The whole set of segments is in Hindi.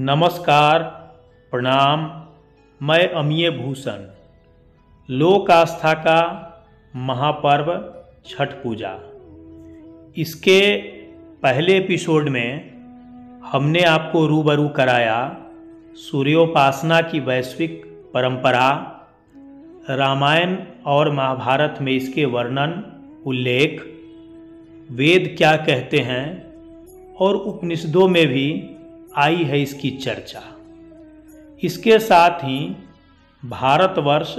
नमस्कार, प्रणाम, मैं अमीय भूषण लोक आस्था का महापर्व छठ पूजा। इसके पहले एपिसोड में हमने आपको रूबरू कराया सूर्योपासना की वैश्विक परंपरा, रामायण और महाभारत में इसके वर्णन, उल्लेख, वेद क्या कहते हैं और उपनिषदों में भी आई है इसकी चर्चा। इसके साथ ही भारतवर्ष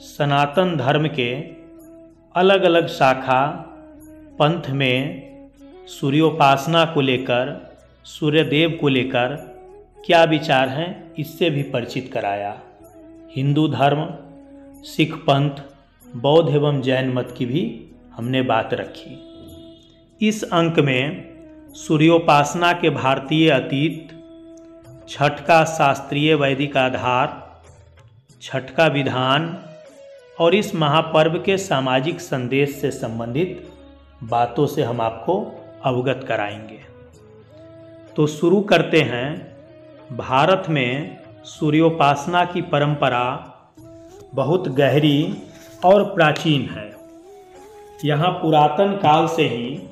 सनातन धर्म के अलग अलग शाखा पंथ में सूर्योपासना को लेकर, सूर्यदेव को लेकर क्या विचार हैं, इससे भी परिचित कराया। हिंदू धर्म, सिख पंथ, बौद्ध एवं जैन मत की भी हमने बात रखी। इस अंक में सूर्योपासना के भारतीय अतीत, छठ का शास्त्रीय वैदिक आधार, छठ का विधान और इस महापर्व के सामाजिक संदेश से संबंधित बातों से हम आपको अवगत कराएँगे। तो शुरू करते हैं। भारत में सूर्योपासना की परंपरा बहुत गहरी और प्राचीन है। यहाँ पुरातन काल से ही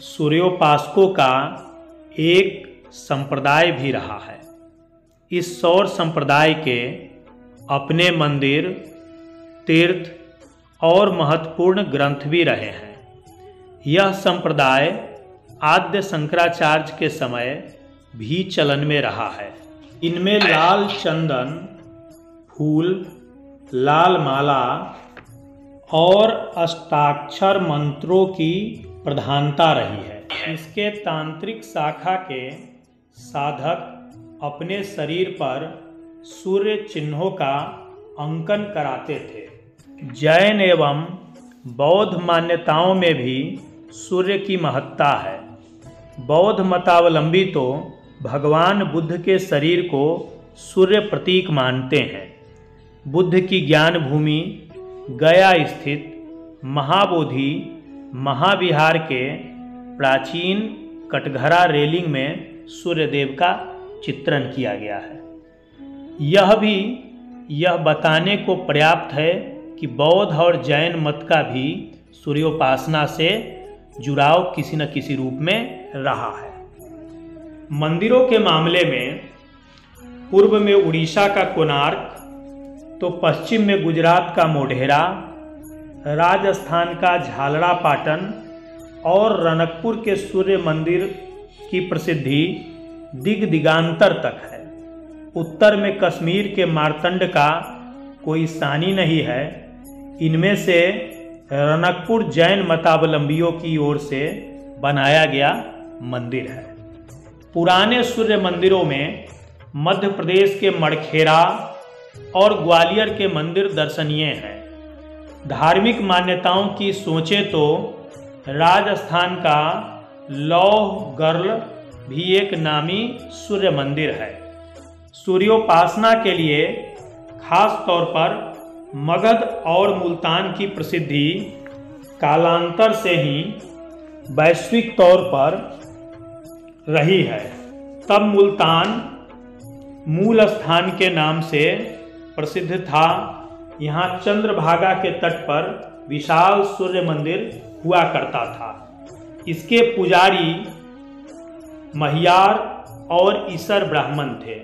सूर्योपासकों का एक संप्रदाय भी रहा है। इस सौर संप्रदाय के अपने मंदिर, तीर्थ और महत्वपूर्ण ग्रंथ भी रहे हैं। यह संप्रदाय आद्य शंकराचार्य के समय भी चलन में रहा है। इनमें लाल चंदन, फूल, लाल माला और अष्टाक्षर मंत्रों की प्रधानता रही है। इसके तांत्रिक शाखा के साधक अपने शरीर पर सूर्य चिन्हों का अंकन कराते थे। जैन एवं बौद्ध मान्यताओं में भी सूर्य की महत्ता है। बौद्ध मतावलंबी तो भगवान बुद्ध के शरीर को सूर्य प्रतीक मानते हैं। बुद्ध की ज्ञान भूमि गया स्थित महाबोधि महाविहार के प्राचीन कटघरा रेलिंग में सूर्यदेव का चित्रण किया गया है। यह भी, यह बताने को पर्याप्त है कि बौद्ध और जैन मत का भी सूर्योपासना से जुड़ाव किसी न किसी रूप में रहा है। मंदिरों के मामले में, पूर्व में उड़ीसा का कोणार्क तो पश्चिम में गुजरात का मोढेरा राजस्थान का झालड़ा पाटन और रनकपुर के सूर्य मंदिर की प्रसिद्धि दिग दिगांतर तक है। उत्तर में कश्मीर के मारतंड का कोई सानी नहीं है। इनमें से रनकपुर जैन मतावलंबियों की ओर से बनाया गया मंदिर है। पुराने सूर्य मंदिरों में मध्य प्रदेश के मड़खेरा और ग्वालियर के मंदिर दर्शनीय हैं। धार्मिक मान्यताओं की सोचे तो राजस्थान का लौह गर्ल भी एक नामी सूर्य मंदिर है। सूर्योपासना के लिए खास तौर पर मगध और मुल्तान की प्रसिद्धि कालांतर से ही वैश्विक तौर पर रही है। तब मुल्तान मूल स्थान के नाम से प्रसिद्ध था। यहाँ चंद्रभागा के तट पर विशाल सूर्य मंदिर हुआ करता था। इसके पुजारी महियार और ईसर ब्राह्मण थे।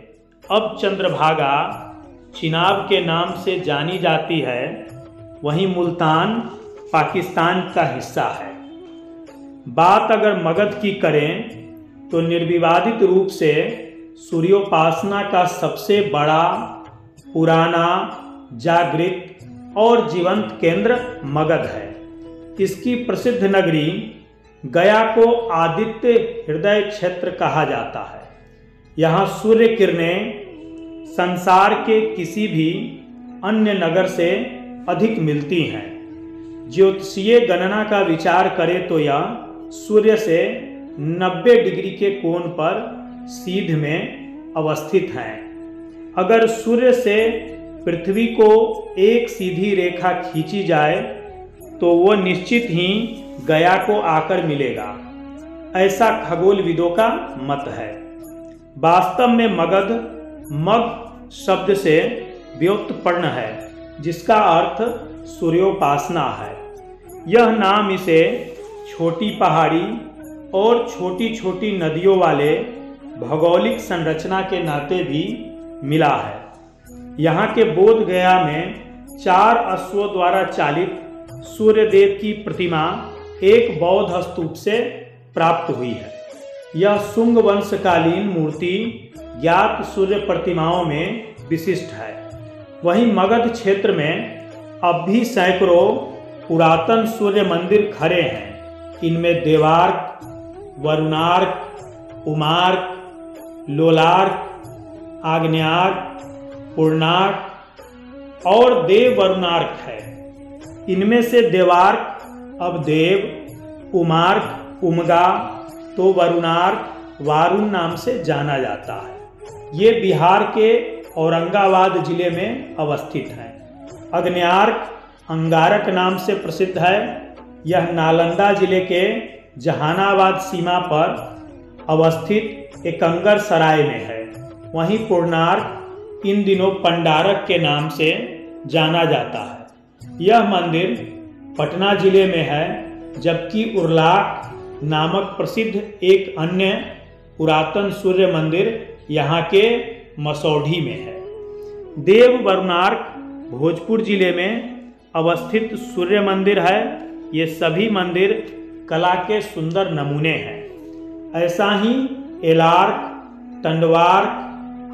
अब चंद्रभागा चिनाब के नाम से जानी जाती है। वहीं मुल्तान पाकिस्तान का हिस्सा है। बात अगर मगध की करें तो निर्विवादित रूप से सूर्योपासना का सबसे बड़ा पुराना जागृत और जीवंत केंद्र मगध है। इसकी प्रसिद्ध नगरी गया को आदित्य हृदय क्षेत्र कहा जाता है। यहाँ सूर्य किरणें संसार के किसी भी अन्य नगर से अधिक मिलती हैं। ज्योतिषीय गणना का विचार करें तो यह सूर्य से 90 डिग्री के कोण पर सीध में अवस्थित हैं। अगर सूर्य से पृथ्वी को एक सीधी रेखा खींची जाए तो वो निश्चित ही गया को आकर मिलेगा। ऐसा खगोल विदों का मत है। वास्तव में मगध, मग शब्द से व्युत्पन्न है, जिसका अर्थ सूर्योपासना है। यह नाम इसे छोटी पहाड़ी और छोटी छोटी नदियों वाले भौगोलिक संरचना के नाते भी मिला है। यहाँ के बोध गया में चार अश्वों द्वारा चालित सूर्य देव की प्रतिमा एक बौद्ध स्तूप से प्राप्त हुई है। यह सुंग वंशकालीन मूर्ति ज्ञात सूर्य प्रतिमाओं में विशिष्ट है। वहीं मगध क्षेत्र में अब भी सैकड़ों पुरातन सूर्य मंदिर खड़े हैं। इनमें देवार्क, वरुणार्क, उमार्क, लोलार्क, आग्न्यार्क पूर्णार्क और देव वरुणार्क है। इनमें से देवार्क अब देव उमार्क, उमगा तो वरुणार्क, वारुण नाम से जाना जाता है। ये बिहार के औरंगाबाद ज़िले में अवस्थित है। अग्न्यार्क, अंगारक नाम से प्रसिद्ध है। यह नालंदा ज़िले के जहानाबाद सीमा पर अवस्थित एकंगर सराय में है। वहीं पूर्णार्क इन दिनों पंडारक के नाम से जाना जाता है। यह मंदिर पटना ज़िले में है, जबकि उर्लाक नामक प्रसिद्ध एक अन्य पुरातन सूर्य मंदिर यहाँ के मसौढ़ी में है। देव वरुणार्क भोजपुर ज़िले में अवस्थित सूर्य मंदिर है। ये सभी मंदिर कला के सुंदर नमूने हैं। ऐसा ही एलार्क टंडवार्क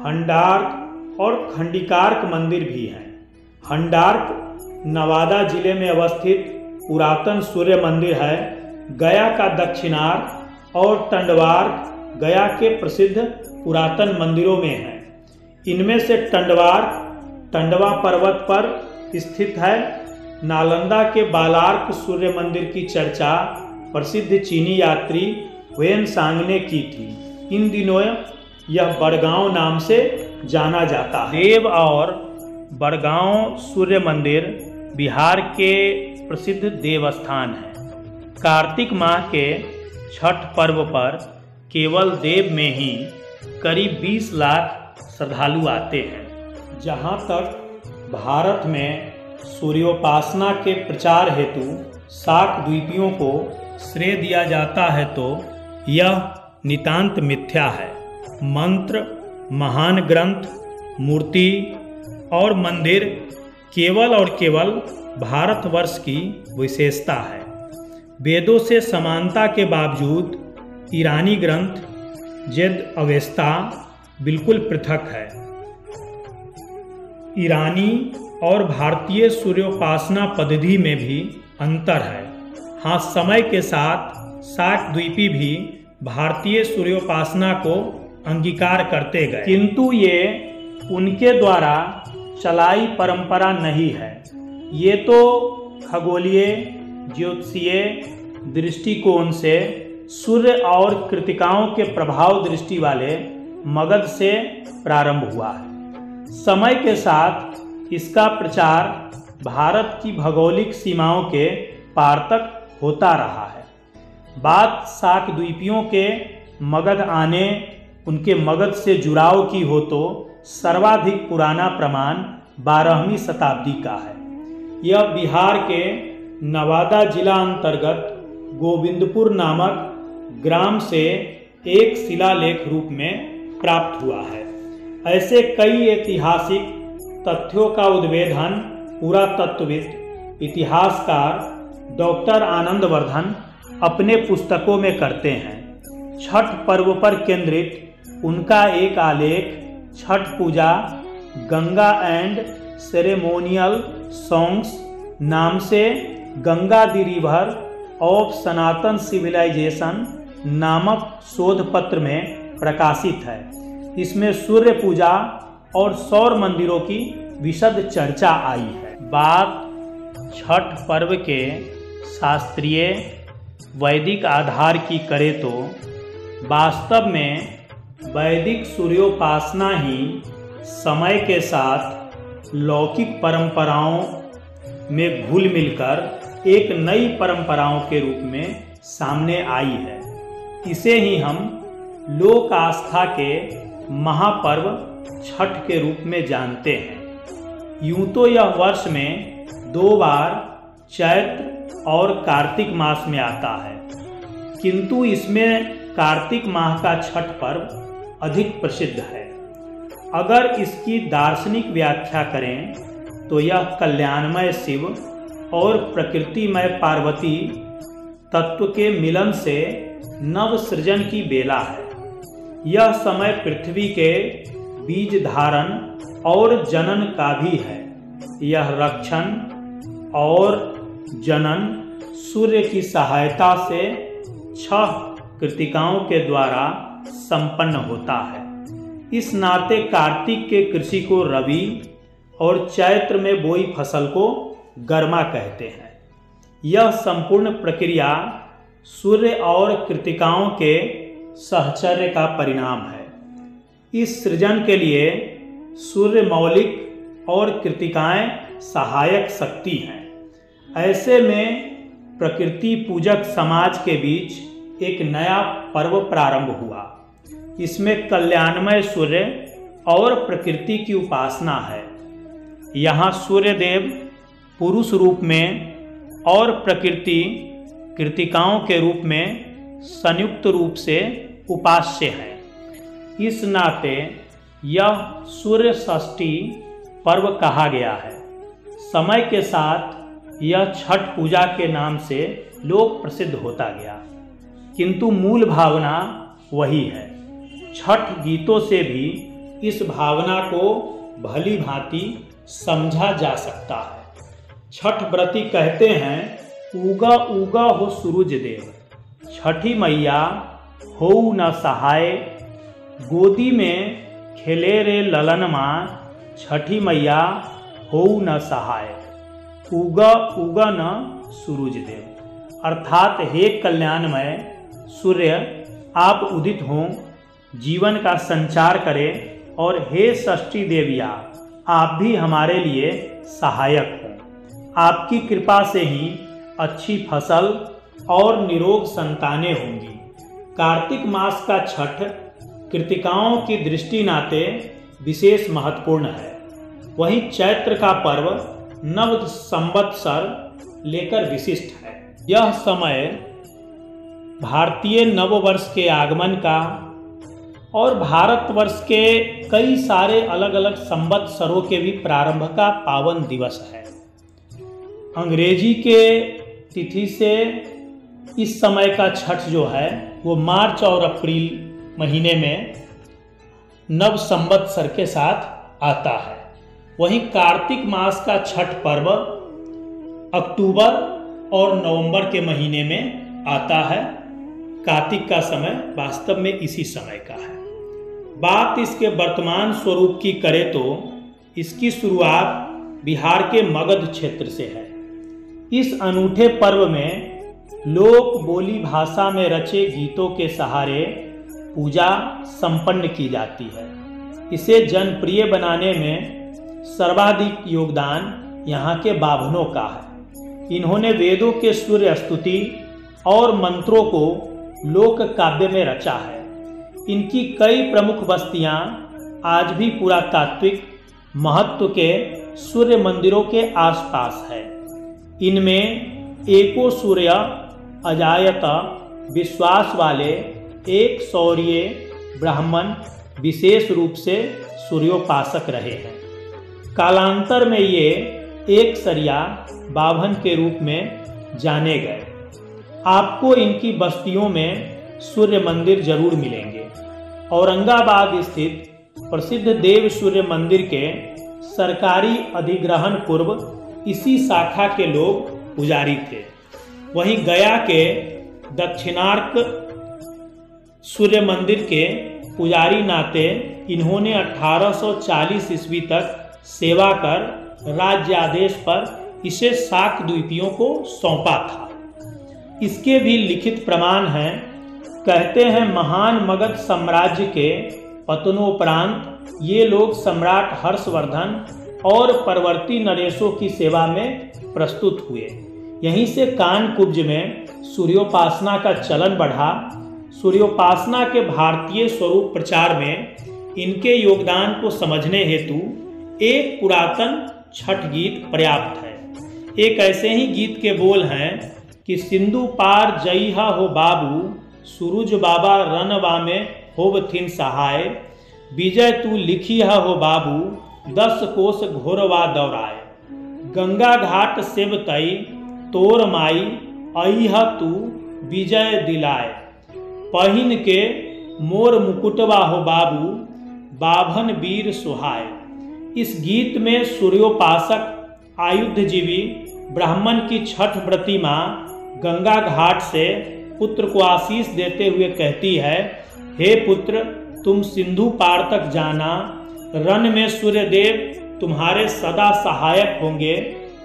हंडार्क और खंडिकारक मंदिर भी हैं। हंडार्क नवादा ज़िले में अवस्थित पुरातन सूर्य मंदिर है, गया का दक्षिणार्क और टंडवार्क गया के प्रसिद्ध पुरातन मंदिरों में है। इनमें से टंडवार्क टंडवा पर्वत पर स्थित है। नालंदा के बालार्क सूर्य मंदिर की चर्चा, प्रसिद्ध चीनी यात्री वेन सांग ने की थी। इन दिनों यह बड़गांव नाम से जाना जाता है। देव और बड़गांव सूर्य मंदिर बिहार के प्रसिद्ध देवस्थान है। कार्तिक माह के छठ पर्व पर केवल देव में ही करीब 20 लाख श्रद्धालु आते हैं। जहाँ तक भारत में सूर्योपासना के प्रचार हेतु साक द्वीपियों को श्रेय दिया जाता है तो यह नितांत मिथ्या है। मंत्र महान ग्रंथ, मूर्ति और मंदिर केवल और केवल भारतवर्ष की विशेषता है। वेदों से समानता के बावजूद ईरानी ग्रंथ, जेद अवेस्ता बिल्कुल पृथक है। ईरानी और भारतीय सूर्योपासना पद्धति में भी अंतर है। हाँ समय के साथ सात द्वीपी भी भारतीय सूर्योपासना को अंगीकार करते गए। किंतु ये उनके द्वारा चलाई परंपरा नहीं है। ये तो खगोलीय, ज्योतिषीय दृष्टिकोण से सूर्य और कृतिकाओं के प्रभाव दृष्टि वाले मगध से प्रारंभ हुआ है। समय के साथ इसका प्रचार भारत की भौगोलिक सीमाओं के पार तक होता रहा है। बात साक द्वीपियों के मगध आने उनके मगध से जुड़ाव की हो तो सर्वाधिक पुराना प्रमाण बारहवीं शताब्दी का है। यह बिहार के नवादा जिला अंतर्गत गोविंदपुर नामक ग्राम से एक शिलालेख रूप में प्राप्त हुआ है। ऐसे कई ऐतिहासिक तथ्यों का उद्भेदन पुरातत्वविद, इतिहासकार डॉक्टर आनंदवर्धन अपने पुस्तकों में करते हैं। छठ पर्व पर केंद्रित उनका एक आलेख, Chhath Puja, Ganga and ceremonial songs नाम से Ganga the river of Sanatan civilisation नामक शोध पत्र में प्रकाशित है। इसमें सूर्य पूजा और सौर मंदिरों की विशद चर्चा आई है। बात छठ पर्व के शास्त्रीय वैदिक आधार की करें तो वास्तव में वैदिक सूर्योपासना ही समय के साथ लौकिक परंपराओं में घुल मिलकर एक नई परंपराओं के रूप में सामने आई है। इसे ही हम लोक आस्था के महापर्व छठ के रूप में जानते हैं। यूँ तो यह वर्ष में दो बार चैत्र और कार्तिक मास में आता है, किंतु इसमें कार्तिक माह का छठ पर्व अधिक प्रसिद्ध है। अगर इसकी दार्शनिक व्याख्या करें तो यह कल्याणमय शिव और प्रकृतिमय पार्वती तत्व के मिलन से नव सृजन की बेला है। यह समय पृथ्वी के बीज धारण और जनन का भी है। यह रक्षण और जनन सूर्य की सहायता से छह कृतिकाओं के द्वारा संपन्न होता है। इस नाते कार्तिक के कृषि को रवि और चैत्र में बोई फ़सल को गर्मा कहते हैं। यह संपूर्ण प्रक्रिया सूर्य और कृतिकाओं के सहचर्य का परिणाम है। इस सृजन के लिए सूर्य मौलिक और कृतिकाएँ सहायक शक्ति हैं। ऐसे में प्रकृति पूजक समाज के बीच एक नया पर्व प्रारंभ हुआ। इसमें कल्याणमय सूर्य और प्रकृति की उपासना है। यहाँ सूर्य देव पुरुष रूप में और प्रकृति कृतिकाओं के रूप में संयुक्त रूप से उपास्य है। इस नाते यह सूर्य षष्ठी पर्व कहा गया है। समय के साथ यह छठ पूजा के नाम से लोक प्रसिद्ध होता गया। किंतु मूल भावना वही है। छठ गीतों से भी इस भावना को भली भांति समझा जा सकता है। छठ व्रती कहते हैं उगा उगा हो सूरज देव। छठी मैया हो न सहाय। गोदी में खेले रे ललन माँ। छठी मैया हो न सहाय। उगा उग न सूरज देव। अर्थात हे कल्याणमय सूर्य, आप उदित हों, जीवन का संचार करें और हे षष्ठी देविया, आप भी हमारे लिए सहायक हों। आपकी कृपा से ही अच्छी फ़सल और निरोग संतानें होंगी। कार्तिक मास का छठ, कृतिकाओं की दृष्टि नाते विशेष महत्वपूर्ण है। वहीं चैत्र का पर्व नव संवत्सर लेकर विशिष्ट है। यह समय भारतीय नववर्ष के आगमन का और भारतवर्ष के कई सारे अलग अलग संवत्सरों के भी प्रारंभ का पावन दिवस है। अंग्रेज़ी के तिथि से इस समय का छठ जो है, वो मार्च और अप्रैल महीने में नव संवत्सर के साथ आता है। वहीं कार्तिक मास का छठ पर्व अक्टूबर और नवंबर के महीने में आता है। कार्तिक का समय वास्तव में इसी समय का है। बात इसके वर्तमान स्वरूप की करें तो इसकी शुरुआत बिहार के मगध क्षेत्र से है। इस अनूठे पर्व में लोक बोली भाषा में रचे गीतों के सहारे पूजा संपन्न की जाती है। इसे जनप्रिय बनाने में सर्वाधिक योगदान यहाँ के बाभनों का है। इन्होंने वेदों के सूर्य स्तुति और मंत्रों को लोक काव्य में रचा है। इनकी कई प्रमुख बस्तियाँ आज भी पुरातात्विक महत्व के सूर्य मंदिरों के आसपास है। इनमें एको सूर्य, अजायत, विश्वास वाले एक सौर्य ब्राह्मण विशेष रूप से सूर्योपासक रहे हैं। कालांतर में ये एक सरिया बाभन के रूप में जाने गए। आपको इनकी बस्तियों में सूर्य मंदिर ज़रूर मिलेंगे। औरंगाबाद स्थित प्रसिद्ध देव सूर्य मंदिर के सरकारी अधिग्रहण पूर्व इसी शाखा के लोग पुजारी थे। वहीं गया के दक्षिणार्क सूर्य मंदिर के पुजारी नाते इन्होंने 1840 ईस्वी तक सेवा कर राज्य आदेश पर इसे साक द्वीपियों को सौंपा था। इसके भी लिखित प्रमाण हैं, कहते हैं महान मगध साम्राज्य के पतनोपरांत, ये लोग सम्राट हर्षवर्धन और परवर्ती नरेशों की सेवा में प्रस्तुत हुए। यहीं से कान कुब्ज में सूर्योपासना का चलन बढ़ा। सूर्योपासना के भारतीय स्वरूप प्रचार में इनके योगदान को समझने हेतु एक पुरातन छठ गीत पर्याप्त है। एक ऐसे ही गीत के बोल हैं कि सिंधु पार जईहा हो बाबू, सूरज बाबा रनवा में होब थिन सहाय। विजय तू लिखी हो बाबू, दस कोस घोरवा दौड़ाए गंगा घाट सेब तई, तोर माई अह तू विजय दिलाए पहिन के मोर मुकुटवा हो बाबू, बाभन वीर सुहाय। इस गीत में सूर्योपासक, आयुधजीवी, ब्राह्मण की छठ व्रती माँ गंगा घाट से पुत्र को आशीष देते हुए कहती है, हे पुत्र, तुम सिंधु पार तक जाना। रन में सूर्यदेव तुम्हारे सदा सहायक होंगे।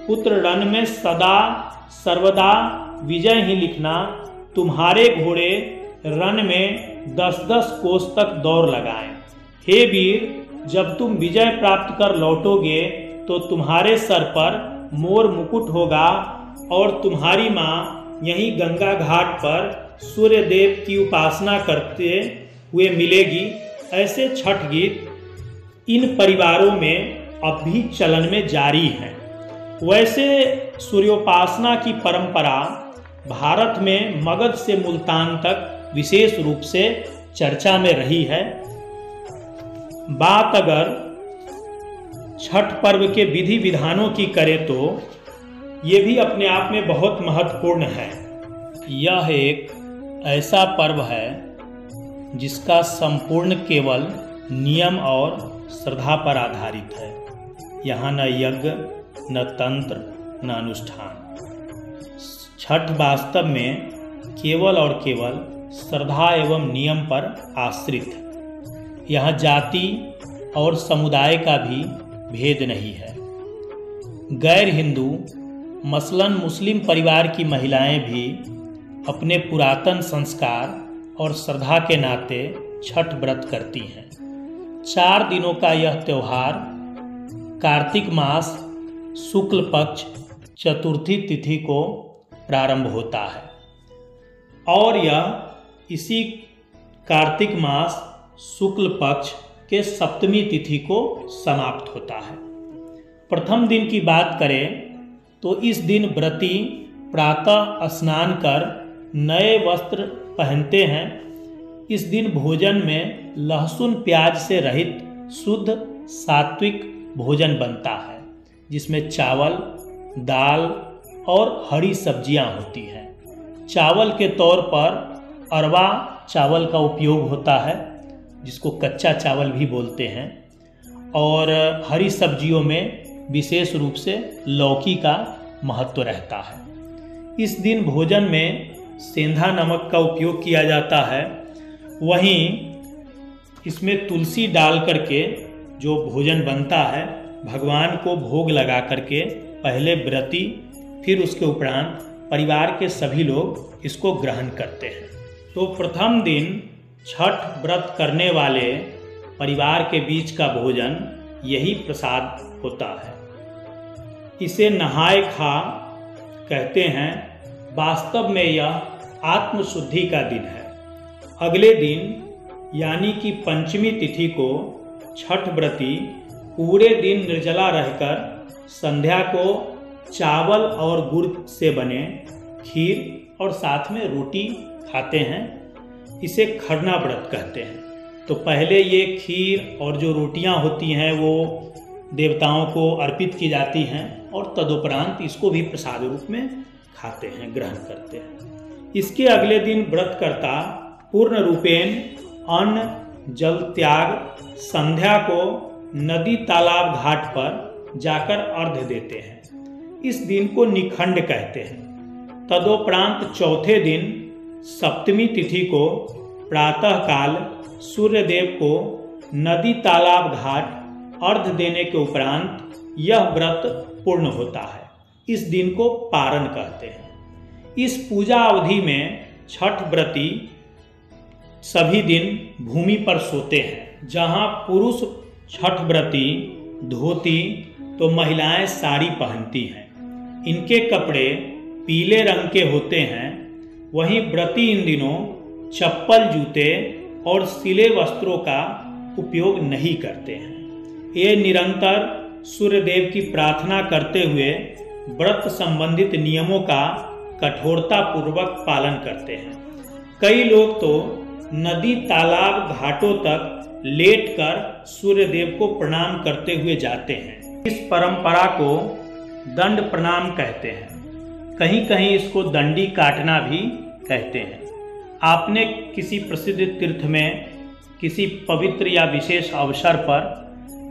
पुत्र रन में सदा, सर्वदा विजय ही लिखना। तुम्हारे घोड़े रन में दस दस कोस तक दौड़ लगाएँ। हे वीर, जब तुम विजय प्राप्त कर लौटोगे तो तुम्हारे सर पर मोर मुकुट होगा और तुम्हारी माँ यही गंगा घाट पर सूर्य देव की उपासना करते हुए मिलेगी ऐसे छठ गीत इन परिवारों में अब भी चलन में जारी हैं। वैसे सूर्योपासना की परंपरा भारत में मगध से मुल्तान तक विशेष रूप से चर्चा में रही है। बात अगर छठ पर्व के विधि विधानों की करें तो ये भी अपने आप में बहुत महत्वपूर्ण है। यह एक ऐसा पर्व है जिसका संपूर्ण केवल नियम और श्रद्धा पर आधारित है। यहाँ न यज्ञ, न तंत्र, न अनुष्ठान। छठ वास्तव में केवल और केवल श्रद्धा एवं नियम पर आश्रित है। यहाँ जाति और समुदाय का भी भेद नहीं है। गैर हिंदू मसलन मुस्लिम परिवार की महिलाएँ भी अपने पुरातन संस्कार और श्रद्धा के नाते छठ व्रत करती हैं। चार दिनों का यह त्यौहार कार्तिक मास शुक्ल पक्ष चतुर्थी तिथि को प्रारंभ होता है। और यह इसी कार्तिक मास शुक्ल पक्ष के सप्तमी तिथि को समाप्त होता है। प्रथम दिन की बात करें तो इस दिन व्रती प्रातः स्नान कर नए वस्त्र पहनते हैं। इस दिन भोजन में लहसुन प्याज से रहित शुद्ध सात्विक भोजन बनता है, जिसमें चावल, दाल और हरी सब्ज़ियाँ होती हैं। चावल के तौर पर अरवा चावल का उपयोग होता है, जिसको कच्चा चावल भी बोलते हैं, और हरी सब्जियों में विशेष रूप से लौकी का महत्व रहता है। इस दिन भोजन में सेंधा नमक का उपयोग किया जाता है। वहीं इसमें तुलसी डाल करके जो भोजन बनता है, भगवान को भोग लगा करके पहले व्रती, फिर उसके उपरांत परिवार के सभी लोग इसको ग्रहण करते हैं। तो प्रथम दिन छठ व्रत करने वाले परिवार के बीच का भोजन यही प्रसाद होता है। इसे नहाए खा कहते हैं, वास्तव में यह आत्मशुद्धि का दिन है। अगले दिन, यानी कि पंचमी तिथि को छठ व्रती पूरे दिन निर्जला रहकर संध्या को चावल और गुड़ से बने खीर और साथ में रोटी खाते हैं। इसे खरना व्रत कहते हैं। तो पहले ये खीर और जो रोटियाँ होती हैं, वो देवताओं को अर्पित की जाती हैं और तदुपरांत इसको भी प्रसाद रूप में खाते हैं, ग्रहण करते हैं। इसके अगले दिन व्रतकर्ता पूर्ण रूपेण अन्न, जल, त्याग, संध्या को नदी तालाब घाट पर जाकर अर्घ देते हैं। इस दिन को निखंड कहते हैं। तदोपरांत चौथे दिन सप्तमी तिथि को प्रातःकाल सूर्यदेव को नदी तालाब घाट अर्ध देने के उपरांत यह व्रत पूर्ण होता है। इस दिन को पारण कहते हैं। इस पूजा अवधि में छठ व्रती सभी दिन भूमि पर सोते हैं। जहाँ पुरुष छठ व्रती, धोती तो महिलाएँ साड़ी पहनती हैं। इनके कपड़े पीले रंग के होते हैं। वहीं व्रती इन दिनों चप्पल जूते और सिले वस्त्रों का उपयोग नहीं करते हैं। ये निरंतर सूर्यदेव की प्रार्थना करते हुए व्रत संबंधित नियमों का कठोरता पूर्वक पालन करते हैं। कई लोग तो नदी तालाब घाटों तक लेटकर सूर्यदेव को प्रणाम करते हुए जाते हैं। इस परंपरा को दंड प्रणाम कहते हैं। कहीं कहीं इसको दंडी काटना भी कहते हैं। आपने किसी प्रसिद्ध तीर्थ में, किसी पवित्र या विशेष अवसर पर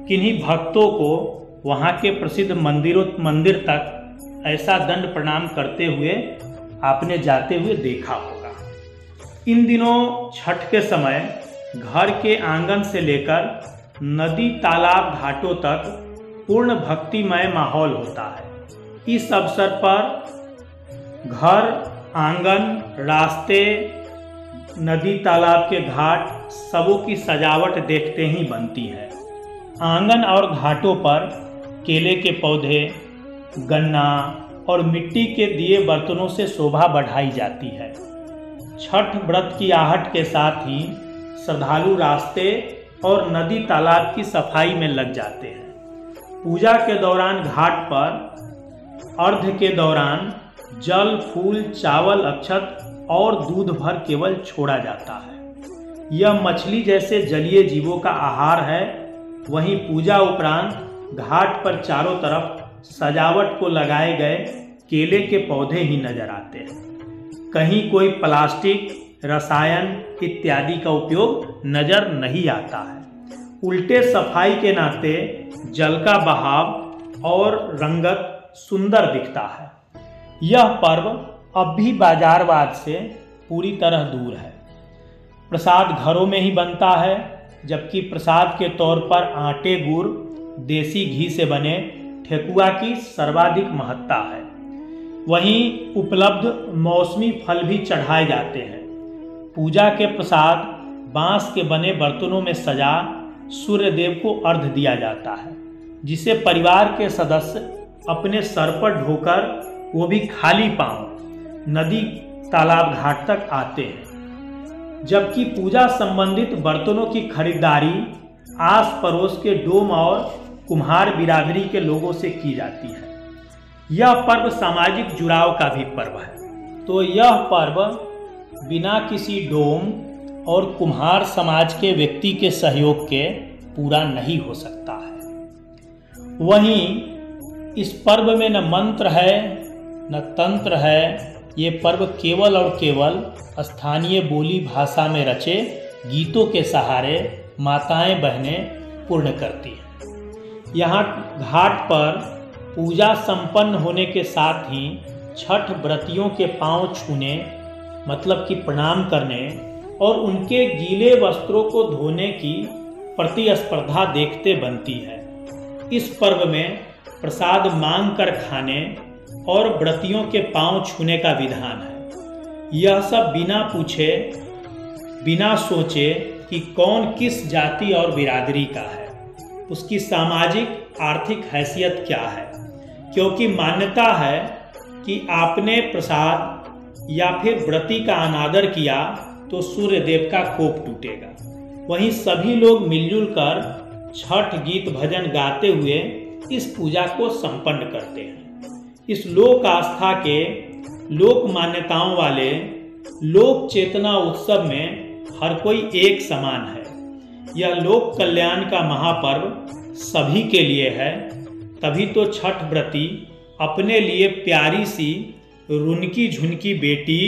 किन्हीं भक्तों को वहाँ के प्रसिद्ध मंदिरों, मंदिर तक ऐसा दंड प्रणाम करते हुए आपने जाते हुए देखा होगा। इन दिनों छठ के समय घर के आँगन से लेकर नदी तालाब घाटों तक पूर्ण भक्तिमय माहौल होता है। इस अवसर पर घर, आँगन, रास्ते नदी तालाब के घाट सबों की सजावट देखते ही बनती है। आँगन और घाटों पर केले के पौधे, गन्ना और मिट्टी के दिए बर्तनों से शोभा बढ़ाई जाती है। छठ व्रत की आहट के साथ ही श्रद्धालु रास्ते और नदी तालाब की सफ़ाई में लग जाते हैं। पूजा के दौरान घाट पर अर्ध के दौरान जल, फूल, चावल, अक्षत और दूध भर केवल छोड़ा जाता है। यह मछली जैसे जलीय जीवों का आहार है। वहीं पूजा उपरांत घाट पर चारों तरफ़ सजावट को लगाए गए केले के पौधे ही नज़र आते हैं। कहीं कोई प्लास्टिक, रसायन इत्यादि का उपयोग नज़र नहीं आता है। उल्टे सफ़ाई के नाते जल का बहाव और रंगत सुंदर दिखता है। यह पर्व अब भी बाजारवाद से पूरी तरह दूर है। प्रसाद घरों में ही बनता है, जबकि प्रसाद के तौर पर आटे, गुड़, देसी घी से बने ठेकुआ की सर्वाधिक महत्ता है। वहीं उपलब्ध मौसमी फल भी चढ़ाए जाते हैं। पूजा के प्रसाद, बाँस के बने बर्तनों में सजा सूर्य देव को अर्घ दिया जाता है, जिसे परिवार के सदस्य अपने सर पर ढोकर वो भी खाली पाँव नदी तालाब घाट तक आते हैं। जबकि पूजा संबंधित बर्तनों की खरीदारी आस पड़ोस के डोम और कुम्हार बिरादरी के लोगों से की जाती है। यह पर्व सामाजिक जुड़ाव का भी पर्व है। तो यह पर्व बिना किसी डोम और कुम्हार समाज के व्यक्ति के सहयोग के पूरा नहीं हो सकता है। वहीं इस पर्व में न मंत्र है, न तंत्र है ये पर्व केवल और केवल स्थानीय बोली भाषा में रचे, गीतों के सहारे माताएँ बहनें पूर्ण करती हैं। यहाँ घाट पर पूजा संपन्न होने के साथ ही छठ व्रतियों के पाँव छूने मतलब कि प्रणाम करने और उनके गीले वस्त्रों को धोने की प्रतिस्पर्धा देखते बनती है। इस पर्व में प्रसाद मांग कर खाने और व्रतियों के पाँव छूने का विधान है। यह सब बिना पूछे, बिना सोचे कि कौन किस जाति और बिरादरी का है। उसकी सामाजिक, आर्थिक हैसियत क्या है? क्योंकि मान्यता है कि आपने प्रसाद या फिर व्रति का अनादर किया तो सूर्य देव का कोप टूटेगा। वहीं सभी लोग मिलजुल कर छठ गीत भजन गाते हुए इस पूजा को संपन्न करते हैं। इस लोक आस्था के लोक मान्यताओं वाले लोक चेतना उत्सव में हर कोई एक समान है। यह लोक कल्याण का महापर्व सभी के लिए है। तभी तो छठ व्रती अपने लिए प्यारी सी रुनकी झुनकी बेटी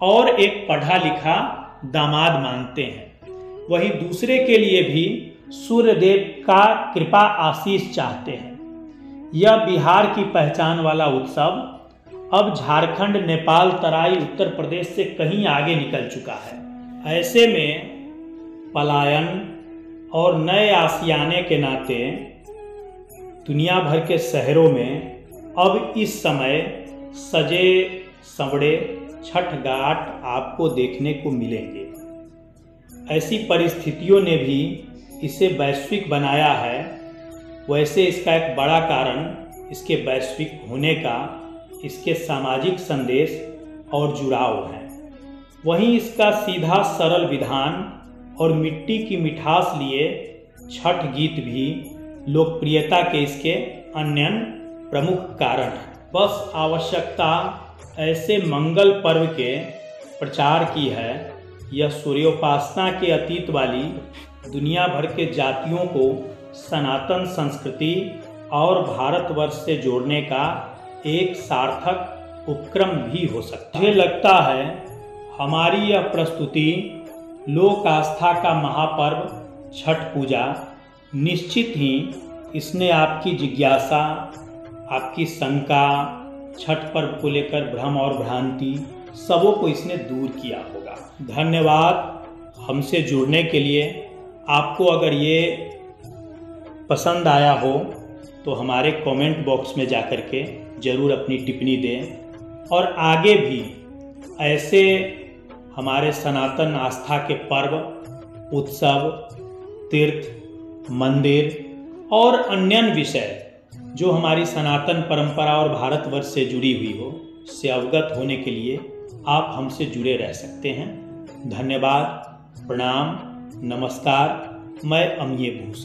और एक पढ़ा लिखा दामाद मांगते हैं। वहीं दूसरे के लिए भी सूर्यदेव का कृपा आशीष चाहते हैं। यह बिहार की पहचान वाला उत्सव, अब झारखंड, नेपाल, तराई, उत्तर प्रदेश से कहीं आगे निकल चुका है। ऐसे में पलायन और नए आसियाने के नाते दुनिया भर के शहरों में अब इस समय सजे, सवड़े छठ घाट आपको देखने को मिलेंगे। ऐसी परिस्थितियों ने भी इसे वैश्विक बनाया है वैसे इसका एक बड़ा कारण इसके वैश्विक होने का, इसके सामाजिक संदेश और जुड़ाव है। वहीं इसका सीधा सरल विधान और मिट्टी की मिठास लिए छठ गीत भी लोकप्रियता के इसके अन्य प्रमुख कारण हैं। बस आवश्यकता ऐसे मंगल पर्व के प्रचार की है, यह सूर्योपासना के अतीत वाली दुनिया भर के जातियों को सनातन संस्कृति और भारतवर्ष से जोड़ने का एक सार्थक उपक्रम भी हो सकता है। मुझे लगता है हमारी यह प्रस्तुति लोक आस्था का महापर्व, छठ पूजा, निश्चित ही इसने आपकी जिज्ञासा, आपकी शंका, छठ पर्व को लेकर भ्रम और भ्रांति सबों को इसने दूर किया होगा। धन्यवाद हमसे जुड़ने के लिए। आपको अगर ये पसंद आया हो तो हमारे कमेंट बॉक्स में जाकर के ज़रूर अपनी टिप्पणी दें। और आगे भी ऐसे हमारे सनातन आस्था के पर्व, उत्सव, तीर्थ, मंदिर और अन्य विषय जो हमारी सनातन परंपरा और भारतवर्ष से जुड़ी हुई हो, से अवगत होने के लिए आप हमसे जुड़े रह सकते हैं। धन्यवाद, प्रणाम, नमस्कार, मैं अमीय भूषण